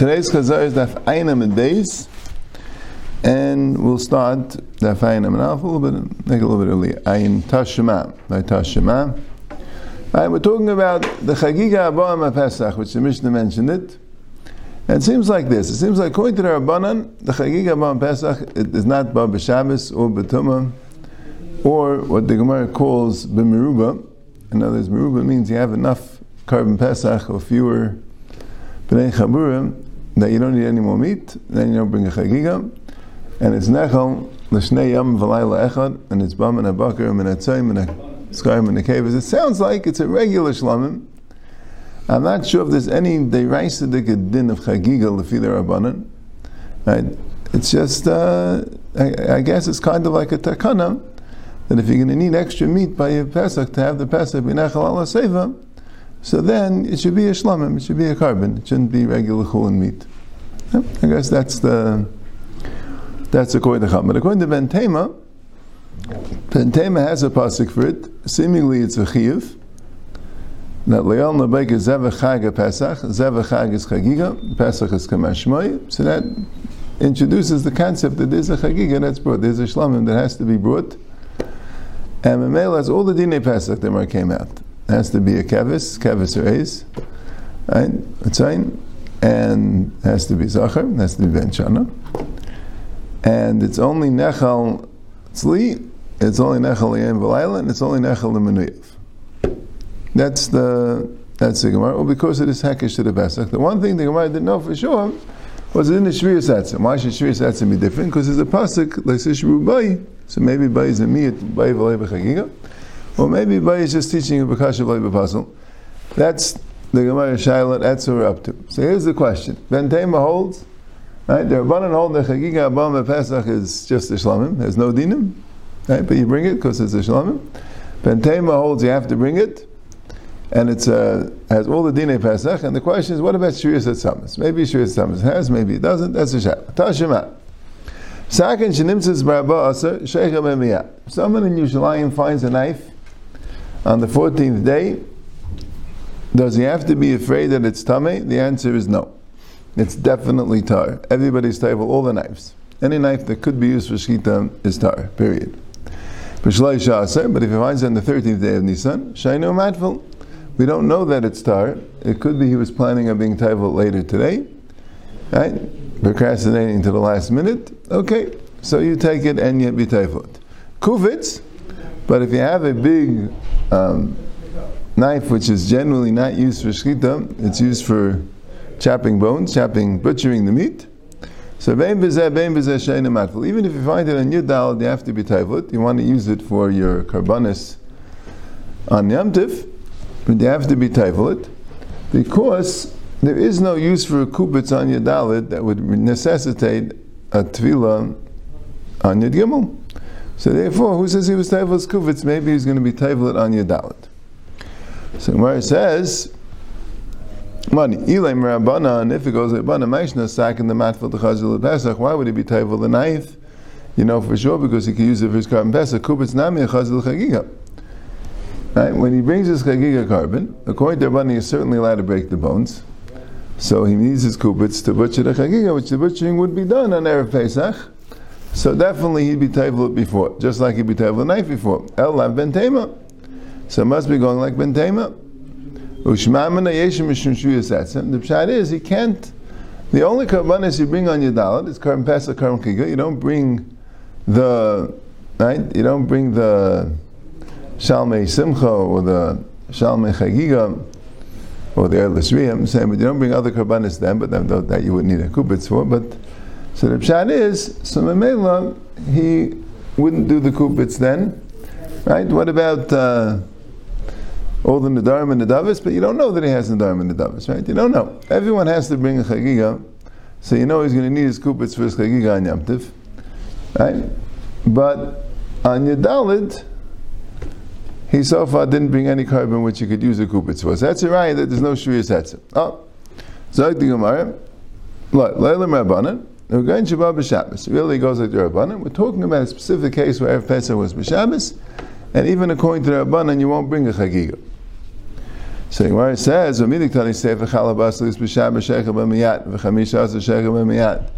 Today's Chazar is Daf Einam and Days, and we'll start Daf Einam and Alpha a little bit, make it a little bit earlier. Ayin Tashema, by Tashema. Right, we're talking about the Chagiga Abba Pesach, which the Mishnah mentioned it. And it seems like this. It seems like according to the Rabbanan, the Chagiga Abba Pesach it is not Ba B'Shabbos or B'Tumah, or what the Gemara calls B'Meruba. In other words, Meruba means you have enough carbon Pesach or fewer B'nei Chaburim that you don't need any more meat, then you don't bring a chagiga, and it's nechal l'shnei yam v'layla echad, and it's bam and a and a tzayim and a skarim and a kavas. It sounds like it's a regular shlamim. I'm not sure if there's any deiraisidik din of chagiga l'fidar rabbanan. Right? It's just, uh, I, I, guess it's kind of like a takana, that if you're going to need extra meat by your Pesach to have the Pesach b'nechal ala seva, so then it should be a shlamim, it should be a carbon, it shouldn't be regular chulin meat. Yeah, I guess that's the that's according to Chum. But according to Ben Tema, Bentema has a pasuk for it. Seemingly it's a chiyuv. That leal nabeik is zevachag pesach, zevachag is chagiga, pesach is kamashmoy. So that introduces the concept that there's a chagiga that's brought, there's a shlamim that has to be brought. And Mamela has all the dine pesach that came out. It has to be a kevis, kevis or ace, right? Right and has to be Zachar, has to be Ben Shana. And it's only Nechal Tzli, it's only Nechal Yem V'layla, and it's only Nechal Lemenuyev. That's the that's the Gemara. Well, because it is Hekesh to the Pesach. The one thing the Gemara didn't know for sure was in the Shvir Satzim. Why should Shvir Satzim be different? Because there's a Pasuk, like Sishru Bay, so maybe Bay is a Miyat, Bay V'lay B'chagiga, or maybe Bay is just teaching a B'kash V'lay B'pasal. That's the Gemara Shaila, that's what we're up to. So here's the question. Ben Tema holds, right? The Rabbanan hold the Chagiga Abam Pesach is just a Shlamim, there's no dinim, right? But you bring it because it's a Shlamim. Ben Tema holds you have to bring it, and it's uh, has all the Dine Pesach, and the question is, what about Shrius Atzamas? Maybe Shrius Atzamas has, maybe it doesn't, that's a Shaila. Tashima. Second, Shenimtzis Barba Asa, Sheikha Someone in Yerushalayim finds a knife on the 14th day, does he have to be afraid that it's tummy? The answer is no. It's definitely tar. Everybody's table, all the knives. Any knife that could be used for shkita is tar. Period. But if he finds it on the 13th day of Nisan, shainu matful. We don't know that it's tar. It could be he was planning on being taival later today, right? Procrastinating to the last minute. Okay, so you take it and you be. Kuvitz, but if you have a big um, knife which is generally not used for shkita, it's used for chopping bones, chopping, butchering the meat. So. Even if you find it on your dal, you have to be taivut. You want to use it for your karbanis on Yom but you have to be taivut because there is no use for a kupitz on your dalit that would necessitate a tvila on your gimel. So therefore, who says he was taivut kupitz? Maybe he's going to be taivut on your dalit. So Gemara says, money. Ilay Rabbanan, if it goes Rabbanan, Maishna sack in the mat for the Pesach, why would he be table the knife? You know for sure because he could use it for his carbon Pesach. Kubitz Nami Chazil Chagiga. Right? When he brings his Chagiga carbon, according to Rabbanan, he's certainly allowed to break the bones. So he needs his kubitz to butcher the chagiga, which the butchering would be done on Erev Pesach. So definitely he'd be table before, just like he'd be the knife before. El Lav Ben Tema. So it must be going like Ben Tema. The pshat is he can't. The only karbanis you bring on your dalit is karban pesach, karban kiga. You don't bring the right. You don't bring the shalmei simcha or the shalmei chagiga or the erlis riyam. Saying, but you don't bring other karbanis then. But then that you would need a kubitz for. But so the pshat is so memela he wouldn't do the kubitz then, right? What about? Uh, all the Nadarim and Nadavis, but you don't know that he has Nadarim and Nadavis, right? You don't know. Everyone has to bring a Chagiga, so you know he's going to need his kupitz for his Chagiga on Yom Tiv, right? But on Yadalid, he so far didn't bring any carbon which he could use a kupitz for. So that's a right that there's no Shriya Setzim. Oh, Zog the Gemara, Leilim Rabbanan, we're going Shabbat B'Shabbos. Really goes like the Rabbanan. We're talking about a specific case where Erev Pesach was B'Shabbos, and even according to the Rabbanan, you won't bring a Chagiga. So Gemara says, "V'midik tani sefer chalabas lis b'sham b'shechel b'miyat v'chamisha asar shechel b'miyat."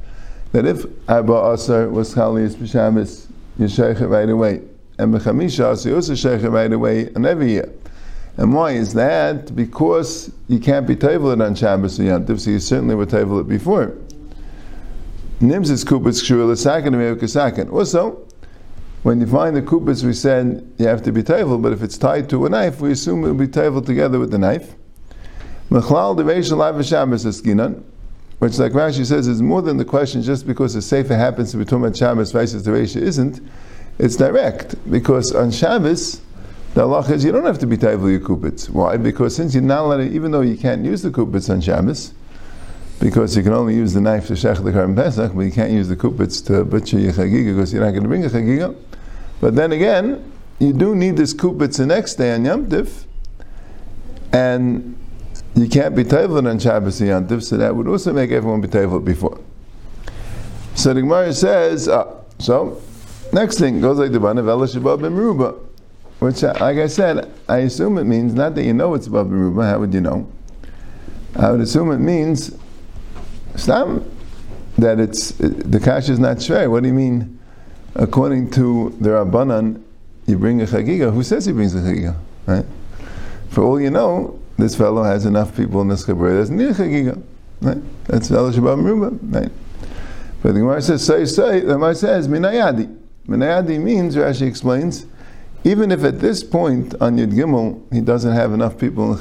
That if arba asar was chalis b'shamis, you sheich it right away, and b'chamisha asar you also sheich it right away on every year. And why is that? Because you can't be table it on Shabbos or Yantiv, so you certainly would table it before. Nims is kupitz kshur l'sakin and Also, when you find the kupitz, we said you have to be table, but if it's tied to a knife, we assume it will be table together with the knife. Mechlal deveish alive Shabbos eskinan, which, like Rashi says, is more than the question just because the sefer happens to be about Shabbos versus the Reisha isn't. It's direct because on Shabbos the Allah is you don't have to be table your kupitz. Why? Because since you're not allowed, to, even though you can't use the kupitz on Shabbos, because you can only use the knife to shech the Karm Pesach, but you can't use the kupitz to butcher your chagiga because you're not going to bring a chagiga. But then again, you do need this kupitz the next day on Yom Tif, and you can't be table on Shabbos and Yom Tif, so that would also make everyone be table before. So the Gemara says, uh, so next thing goes like the Banavela Shabbat B'Meruba, which, uh, like I said, I assume it means not that you know it's above Meruba. How would you know? I would assume it means Stam, that it's the cash is not shvei. What do you mean? According to the Rabbanan, you bring a chagiga. Who says he brings a chagiga? Right? For all you know, this fellow has enough people in this kabbalah that doesn't need a chagiga. Right? That's fellow Shabbat Meruba. Right? But the Gemara says, say, say, the Gemara says, minayadi. Minayadi means, Rashi explains, even if at this point on Yud Gimel he doesn't have enough people in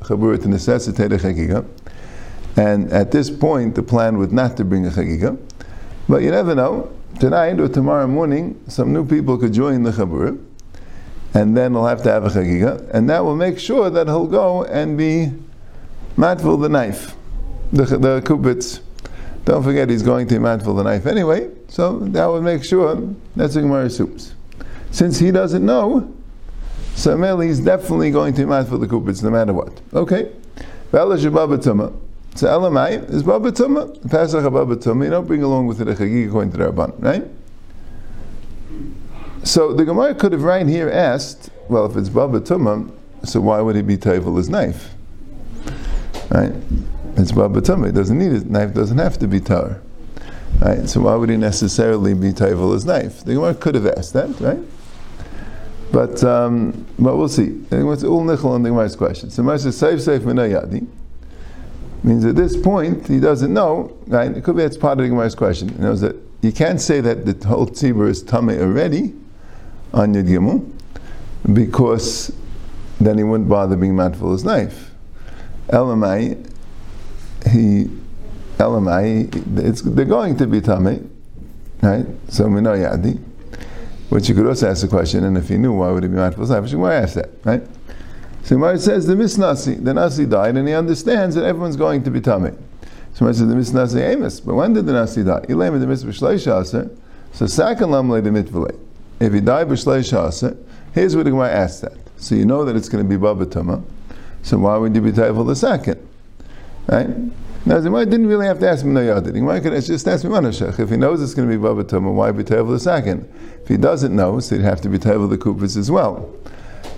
Chabura to necessitate a chagiga, and at this point, the plan was not to bring a chagiga. But you never know. Tonight or tomorrow morning, some new people could join the chabura, and then he'll have to have a chagiga, and that will make sure that he'll go and be matful the knife, the, the kubitz. Don't forget he's going to matful the knife anyway, so that will make sure that's a Gemara assumes. Since he doesn't know, so Meli he's definitely going to matful the kubitz no matter what. Okay. Vela so Elamai is Baba Tumma. Pesach Baba Tumma. You don't bring along with it a Chagig according to the Rabban, right? So the Gemara could have right here asked, well, if it's Baba Tumma, so why would he be Taival his knife? Right? It's Baba Tumma. He doesn't need his knife, doesn't have to be Tar. Right? So why would he necessarily be Taival his knife? The Gemara could have asked that, right? But, um, but we'll see. It's all Nichel on the Gemara's question. So says, Safe, safe, minayadi means at this point he doesn't know. Right? It could be that's part of the Gemara's question. He knows that you can't say that the whole tzibur is tamei already on Yud Gimel because then he wouldn't bother being mindful of his knife. Elamai, he Elamai, it's they're going to be tamei, right? So we know yadi. Which you could also ask the question, and if he knew, why would he be mindful of knife? Why ask that, right? So Gemara says the Misnasi, the Nasi died, and he understands that everyone's going to be tummy. So Gemara says the Misnasi Amos, but when did the Nasi die? Ilay the Shleish So second lamle the mitvale. If he died b'shleish here's what the Gemara asks that. So you know that it's going to be baba tuma. So why would you be for the second? Right? Now the Gemara didn't really have to ask him no yadid. The Gemara could just ask me Manashach. If he knows it's going to be baba tuma, why be for the second? If he doesn't know, so he'd have to be for the kupis as well.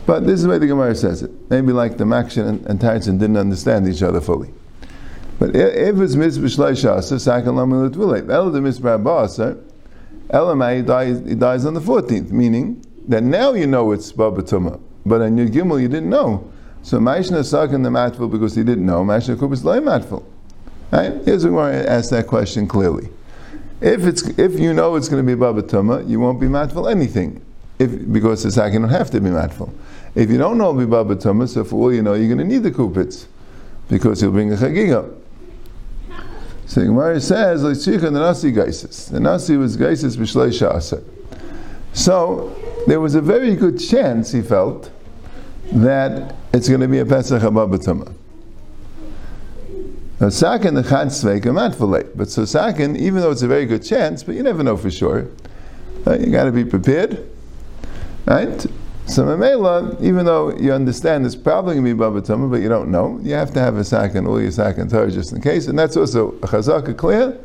But this is the way the Gemara says it. Maybe like the Makshin and, and didn't understand each other fully. But if it's mitzvah sakan lamelut v'lei. El the mitzvah ba'asa, Elamai, he dies, he dies on the 14th, meaning that now you know it's Baba Tumah. But on your Gimel, you didn't know. So Maishna suck in the matful because he didn't know. Maishna loy matful. Right? Here's where I ask that question clearly. If it's if you know it's going to be Baba Tumah, you won't be matful anything. If because the sack don't have to be matful. If you don't know Bibaba Tumah, so for all you know, you're going to need the kupitz because you'll bring a chagiga. So Gemara says, "Leitzich the Nasi Geisis." The Nasi was Geisis shasa. So there was a very good chance he felt that it's going to be a Pesach Hababa Tumah. Now, second, the Chad Sveik late. But so second, even though it's a very good chance, but you never know for sure. Right? You got to be prepared, right? So Mamela, even though you understand it's probably going to be Baba Tumah, but you don't know, you have to have a second, all your second Torah just in case. And that's also a chazaka clear.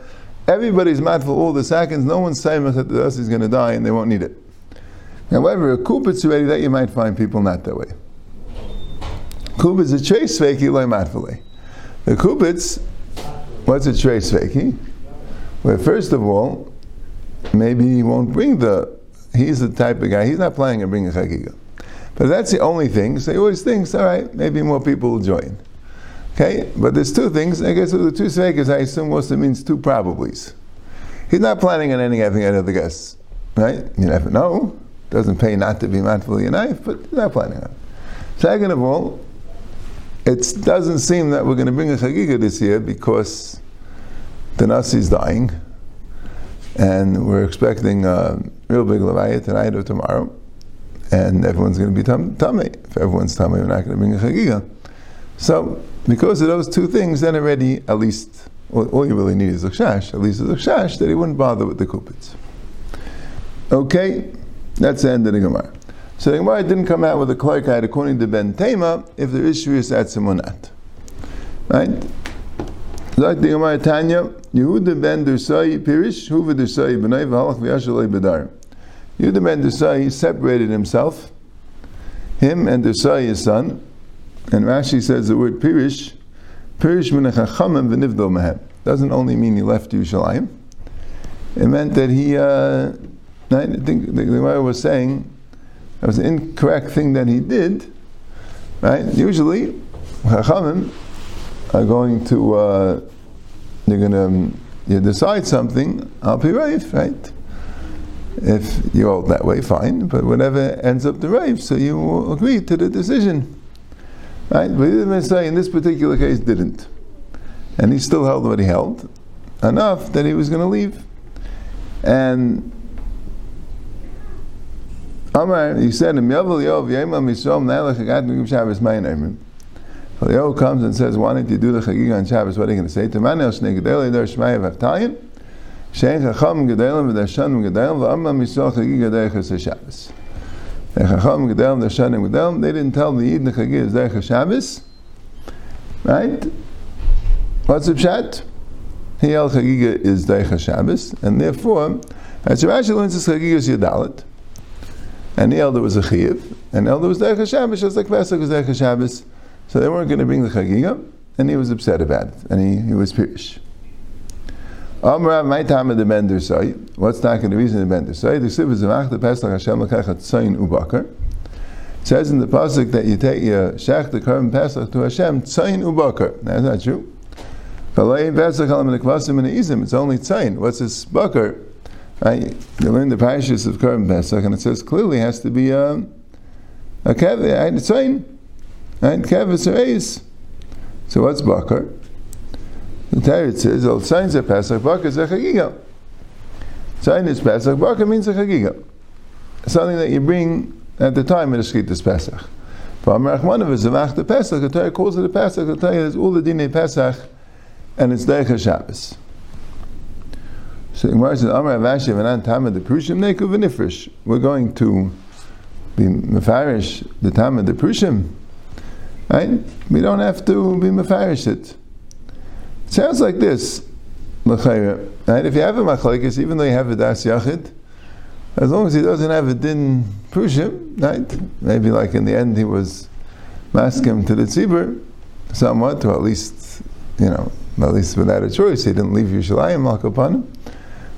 Everybody's mad for all the seconds. No one's saying that the is going to die and they won't need it. However, a kupitz ready that you might find people not that way. Kubitz a trace sveki loy matfale. The kubitz, what's a trace sveki? Well, first of all, maybe he won't bring the. He's the type of guy. He's not planning on bringing chagiga. But that's the only thing. So he always thinks, all right, maybe more people will join. Okay, but there's two things. I guess the two svekas, I assume also means two probablys. He's not planning on any any other guests, right? You never know. Doesn't pay not to be mindful your knife, but he's not planning on. it. Second of all, it doesn't seem that we're going to bring a chagiga this year because the Nasi is dying, and we're expecting a real big levaya tonight or tomorrow, and everyone's going to be tam- tummy. If everyone's tummy, we're not going to bring a chagiga. So, because of those two things, then already, at least, all, you really need is a chash. At least a chash that he wouldn't bother with the kupits. Okay, that's the end of the Gemara. So the Gemara didn't come out with a clarkite according to Ben Tema if there is Shrius Etzim or not. Right? Like the Gemara Tanya, Yehuda ben Dursai Pirish, Huva Dursai B'nai V'halach V'yashalei B'dar. Yehuda ben Dursai separated himself, him and Dursai his son, and Rashi says the word Pirish, Pirish min v'nivdo mehem. Doesn't only mean he left Yerushalayim. It meant that he, uh, I think the Gemara was saying, that was an incorrect thing that he did, right? Usually, chachamim are going to, uh, they're going to um, you decide something, I'll be right, right? If you hold that way, fine, but whatever ends up the right, so you agree to the decision. Right? But the say in this particular case didn't. And he still held what he held, enough that he was going to leave. And Amar, he said, "Im yavel yov yema misom na'elech hagat nugim Shabbos mayin emrim." Eliyahu comes and says, "Why don't you do the chagiga on Shabbos?" What are you going to say? Tamanel shnei gedel shmaya v'avtayin, shein chacham gedelim v'dashan gedelim v'amma misol chagiga derechas Shabbos. The chacham gedelim dashan gedelim. They didn't tell the yid the chagiga is derechas Shabbos, right? What's the pshat? El chagiga is derechas Shabbos, and therefore, as Rashi learns, this chagiga is yadalit. And the elder was a chiyuv, and the elder was derech Shabbos, just like Pesach was derech Shabbos. So they weren't going to bring the chagiga, and he was upset about it, and he, he was pirish. Amrav, my time of the bender say, what's not going to reason the bender say? The siv is the Pesach Hashem lekachat tzayin ubakar. It says in the pasuk that you take your shech the korban Pesach to Hashem tzayin ubakar. That's not true. It's only tzayin. What's this bakar? Right? You learn the parashas of Korban Pesach, and it says clearly it has to be um, a kev, right? It's fine. Right? Kev is a So what's bakar? The Torah says, "All signs of Pesach, bakar is a chagiga." Sign is Pesach, bakar means a chagiga. Something that you bring at the time of the Shkita Pesach. But Amrachmanav is a the Pesach. The Torah calls it a Pesach. The Torah is all the dinei Pesach, and it's Deicha Shabbos. So Gemara says, Amar Avashi Vanan the Prushim Neku V'Nifresh. We're going to be Mefarish the Tama the Prushim. Right? We don't have to be Mefarish it. It sounds like this. Right? If you have a machlekes, even though you have a das yachid, as long as he doesn't have a din prushim, right? Maybe like in the end he was maskim to the tzibur, somewhat, or at least, you know, at least without a choice, he didn't leave Yerushalayim, Malkapanim.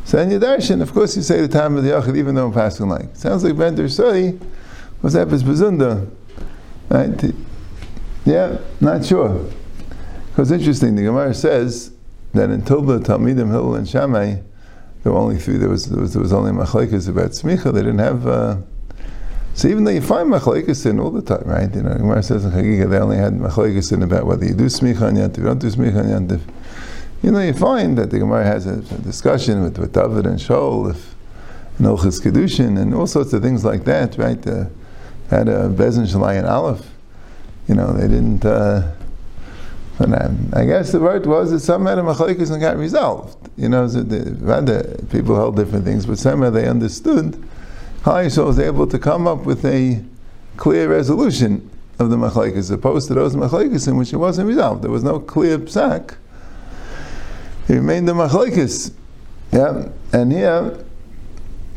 So in Yadarshan, of course, you say the time of the Yachid, even though I'm passing like. Sounds like Ben Dersoi was Epis Bezunda. Right? Yeah, not sure. Because interesting, the Gemara says that in Tobla, Talmidim, Hillel, and Shammai, there were only three, there was, there was, there was only machlekes about smicha, they didn't have, uh, so even though you find machlekes in all the time, right? You know, Gemara says in Chagiga, they only had machlekes in about whether you do smicha on yantiv, you don't do smicha on yantiv you know, you find that the Gemara has a, a discussion with, with David and Shaul, if Nochis Kedushin, and all sorts of things like that, right? Uh, had a Bezin Shalayan Aleph. You know, they didn't. Uh, but um, I guess the word was that some had a machlekes and got resolved. You know, so the, people held different things, but somehow they understood. Yisrael was able to come up with a clear resolution of the machlekes, opposed to those machlekes in which it wasn't resolved. There was no clear psak he remained the machlekes. Yeah, and here,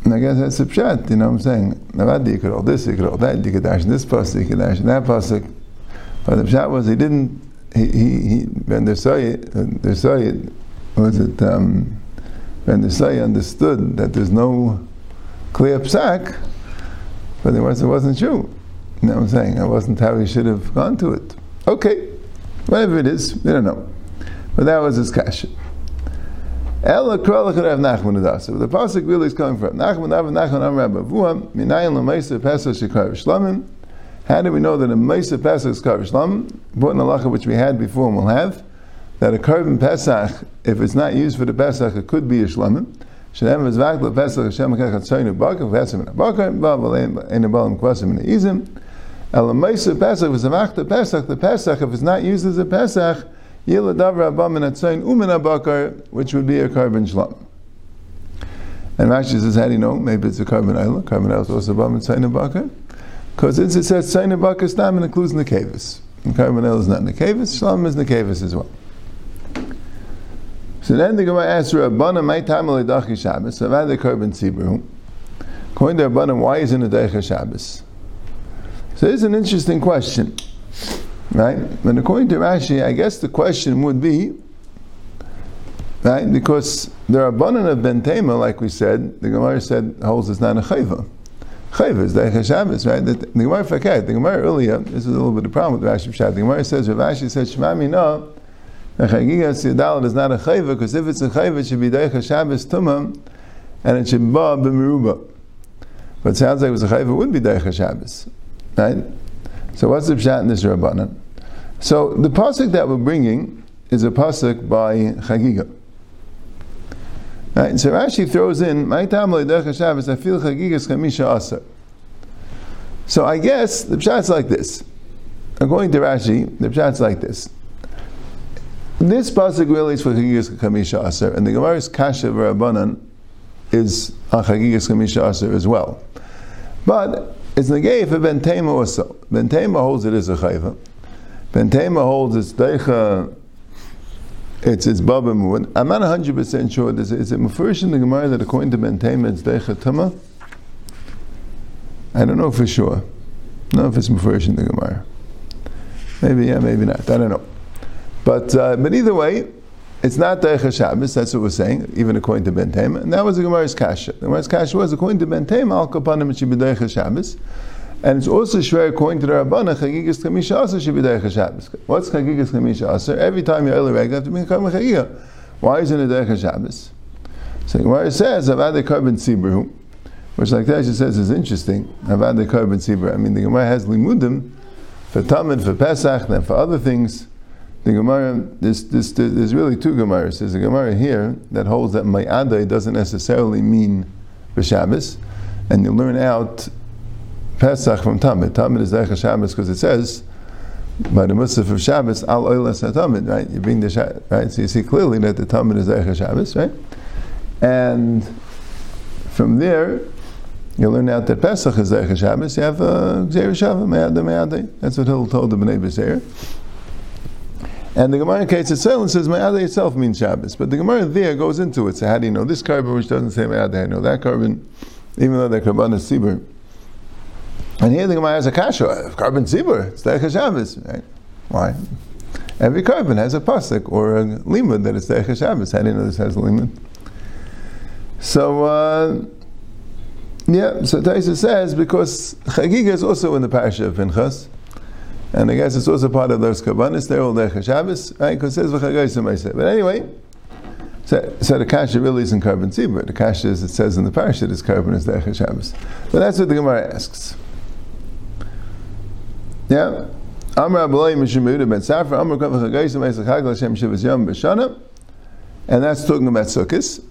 I guess that's a pshat, you know what I'm saying? Navadi, you could all this, you could all that, you could dash this pasuk, you could dash that pasuk. But the shot was he didn't. He he, he Soyed, the Soyed was it um, when the Soyed understood that there's no clear psak, but it was it wasn't true. You know what I'm saying? It wasn't how he should have gone to it. Okay, whatever it is, we don't know. But that was his kasha. Ella krolach Rav Nachman adasa. The pasuk really is coming from Nachman Nachman Am Minayin. How do we know that a Mesa Pesach is Kar Shlamim? Important halacha which we had before and we'll have that a carbon Pesach, if it's not used for the Pesach, it could be a Shlamim. Shem is vak le Pesach Hashem bakar v'esem in bakar bavel ein abalim kvasim in izim. El Mesa Pesach is a vak the Pesach. The Pesach, if it's not used as a Pesach, Yiladav Rabbam and Atzayin Umin Abakar, which would be a carbon shlam. And Rashi says, how do you know? Maybe it's a carbon isla. Carbon isla is also Rabbam and Abakar. Because since it says Tzayin Abakar Stam, it includes Nekavis. And carbon isla is not Nekavis, Shlam is Nekavis as well. So then the Gemara asks Rabbana, my time Dachi Shabbos, so I've had the carbon tzibur. According to Rabbana, why isn't it Dachi Shabbos? So this is an interesting question. Right? But according to Rashi, I guess the question would be, right? Because there are abundant of Ben Tema, like we said, the Gemara said holds it's not a chayva. Chayva is the Shabbos, right? The, the Gemara fakat, the Gemara earlier, this is a little bit of problem with Rashi Pshat. The Gemara says, Rav Rashi says, Shema Mina, Chagiga Sidalit is not a chayva, because if it's a chayva, it should be Deicha Shabbos Tumah, and it should ba b'meruba. But it sounds like it was a chayva, would be Deicha Shabbos, right? So what's the pshat in this Rabbanan? So the pasuk that we're bringing is a pasuk by Chagiga. Right, so Rashi throws in. So I guess the pshat's like this. According to Rashi, the pshat's like this. This pasuk really is for Chagigas Chamisha Asa, and the Gemara's Kasha Rabbanan is on Chagigas Chamisha Asa as well. But it's negay for Ben Tema also. Ben Tema holds it as a chayva. Ben Tema holds it's deicha, it's its baba muad. I'm not 100% sure. Is, is it mufurish in the Gemara that according to Ben Tema it's deicha tuma? I don't know for sure. Don't if it's mufurish in the Gemara. Maybe yeah, maybe not. I don't know. But uh, but either way, it's not Deicha Shabbos, that's what we're saying, even according to Ben. And that was the Gemara's Kasha. The Gemara's Kasha was, according to Ben Al Kapanim, Shabbos. And it's also shver according to the Rabbana, Chagigas Chamisha Aser should be Deicha Shabbos. What's Chagigas Chamisha Aser? Every time you're Reg, you have to become a Chagiga. Why isn't it Deicha Shabbos? So the Gemara says, Avad the Karbon Tzibru, which like that she says is interesting. Avad the Karbon Tzibru. I mean, the Gemara has Limudim for Tamid, for Pesach, and for other things the Gemara, there's, there's, there's really two Gemaras. There's a Gemara here that holds that Mayadai doesn't necessarily mean B'Shabbos, and you learn out Pesach from Tamid. Tamid is Eicha Shabbos because it says, by the Musaf of Shabbos, Al Oilas Tamid, right? You bring the Shabbos, right? So you see clearly that the Tamid is Eicha Shabbos, right? And from there, you learn out that Pesach is Eicha Shabbos. You have uh, Gzeir Shavah, Mayadai, Mayadai. That's what Hill told the Bnei B'Seir. And the Gemara in case itself says Ma'adeh itself means Shabbos. But the Gemara there goes into it. So how do you know this carbon which doesn't say Ma'adeh? I know that carbon, even though they're carbon is Sibur. And here the Gemara has a kasha. Carbon Sibur, it's Deicha Shabbos, right? Why? Every carbon has a pasuk or a limud that it's Deicha Shabbos. Do you know this has a limud? So, uh, yeah, so Taisa says because Chagiga is also in the parasha of Pinchas. And I guess it's also part of those kabbanis. They're all there Shabbos, right? Because it says But anyway, so, so the kasha really isn't carbon tzibur. The kasha, as it says in the parasha, is carbon is der Shabbos. But that's what the Gemara asks. Yeah. Amr Abulay Mishamuda Ben Safra Amr Kav v'chagayis u'maisa chag l'Hashem Shivas Yom B'Shana. And that's talking about Sukkot.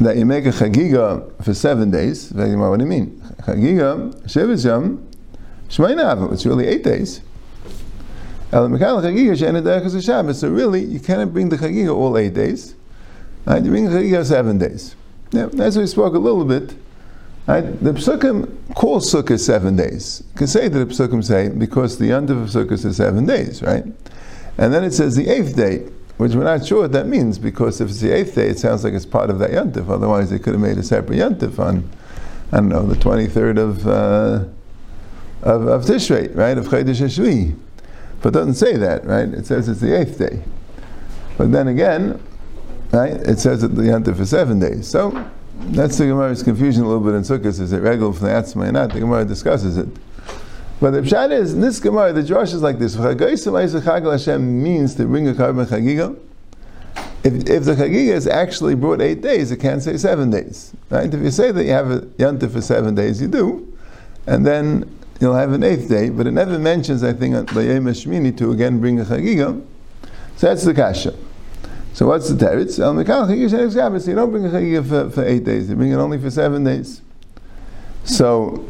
That you make a chagiga for seven days. What do you mean? Chagiga, Shivas Yom, Shmeina It's really eight days. So really, you cannot bring the Chagiga all eight days. Right? You bring the Chagiga seven days. Yeah, as we spoke a little bit, right? the Psukim call Sukkah seven days. You can say that the Psukim say because the Yantav of Sukkah is seven days, right? And then it says the eighth day, which we're not sure what that means because if it's the eighth day, it sounds like it's part of that Yantav. Otherwise, they could have made a separate Yantav on, I don't know, the 23rd of, uh, of, of Tishrei, right? Of Chodesh Hashvi. But it doesn't say that, right? It says it's the eighth day. But then again, right, it says that the Yantif for seven days. So that's the Gemara's confusion a little bit in Sukkot. Is it regular for the Atzma or not? The Gemara discusses it. But the Pshat is, in this Gemara, the Josh is like this. Hashem means to bring a carbon chagiga. If, if the chagiga is actually brought eight days, it can't say seven days. Right? If you say that you have a yantif for seven days, you do. And then you'll have an eighth day, but it never mentions, I think, Layem Shmini to again bring a chagiga. So that's the kasha. So what's the teretz? El Mikal Chagiga Shabbos. You don't bring a chagiga for, for eight days. You bring it only for seven days. So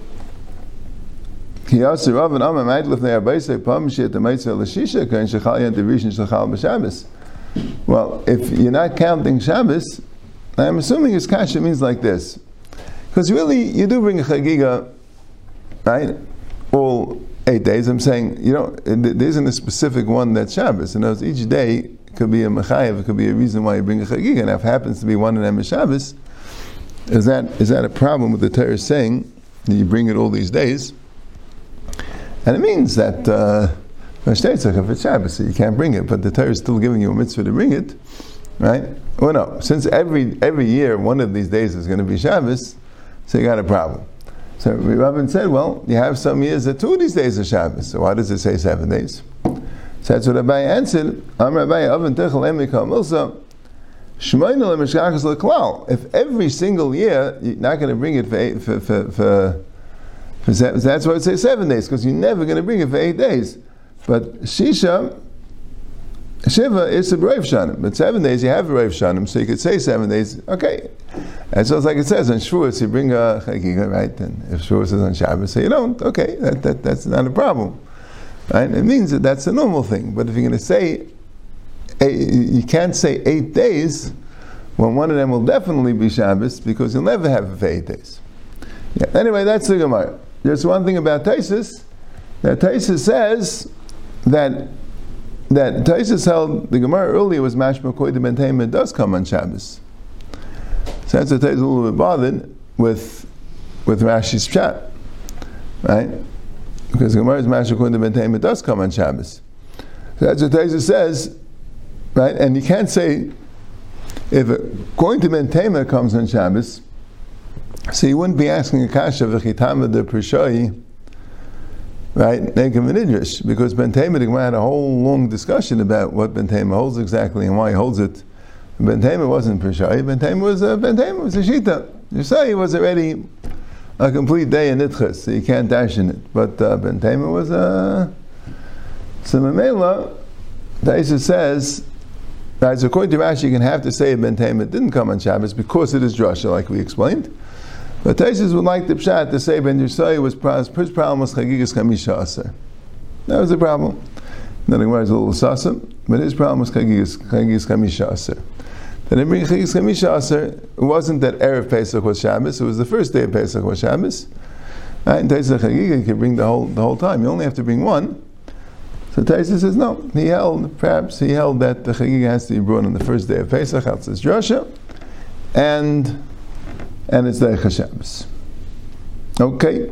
well, if you're not counting Shabbos, I'm assuming his kasha means like this. Because really, you do bring a chagiga, right? All eight days. I'm saying, you know, there isn't a specific one that's Shabbos. And each day could be a mechayev, it could be a reason why you bring a chagiga. And if it happens to be one of them is Shabbos, is that, is that a problem with the Torah saying that you bring it all these days? And it means that uh, if it's Shabbos, you can't bring it, but the Torah is still giving you a mitzvah to bring it, right? Well, no, since every every year one of these days is going to be Shabbos, so you got a problem. So Rabban said, well, you have some years that two of these days are Shabbos, so why does it say seven days? That's what Rabbi answered. I'm Rabbi Avin Techel Emika Milsa. If every single year you're not going to bring it for, for, for, for that's why it say seven days, because you're never going to bring it for eight days. But Shisha, Shiva is a brave shanim, but seven days you have a brave shanim, so you could say seven days, okay. And so it's like it says on Shavuos, you bring a chagiga, right? And if Shavuos is on Shabbos, so you don't, okay, that, that, that's not a problem. Right? It means that that's a normal thing. But if you're going to say, eh, you can't say eight days, when one of them will definitely be Shabbos, because you'll never have it for eight days. Yeah. Anyway, that's the Gemara. There's one thing about Taisus, that Taisus says that that Taisus held the Gemara earlier was mashma koidim and it does come on Shabbos. So that's a Taisus a little bit bothered with with Rashi's chat, right? Because the Gemara's mashma koidim and it does come on Shabbos. So that's what Taisus says, right? And you can't say if a koidim and comes on Shabbos so you wouldn't be asking a kasha v'chitama de prishoi, right? Nekem and because Ben Tema had a whole long discussion about what Ben holds exactly and why he holds it. Ben wasn't prishoi. Ben was a Ben was a shita. You say he was already a complete day in itchas, so you can't dash in it. But uh, Ben Tema was a so Mamela. Taisa says Right, so according to Rashi, you can have to say Ben Tema didn't come on Shabbos because it is drasha, like we explained. But Taisus would like the pshat to say Ben Yisai was his problem was chagigas kamisha aser. That was the problem. Then Gemara is a little sasam, but his problem was chagigas kamisha aser. And then bring chagigas kamisha aser. It wasn't that erev Pesach was Shabbos; it was the first day of Pesach was Shabbos. Right? And Taisus chagiga can bring the whole the whole time. You only have to bring one. So Taisa says no. He held perhaps he held that the chagiga has to be brought on the first day of Pesach. Outside Joshua, and and it's the Shabbos. Okay.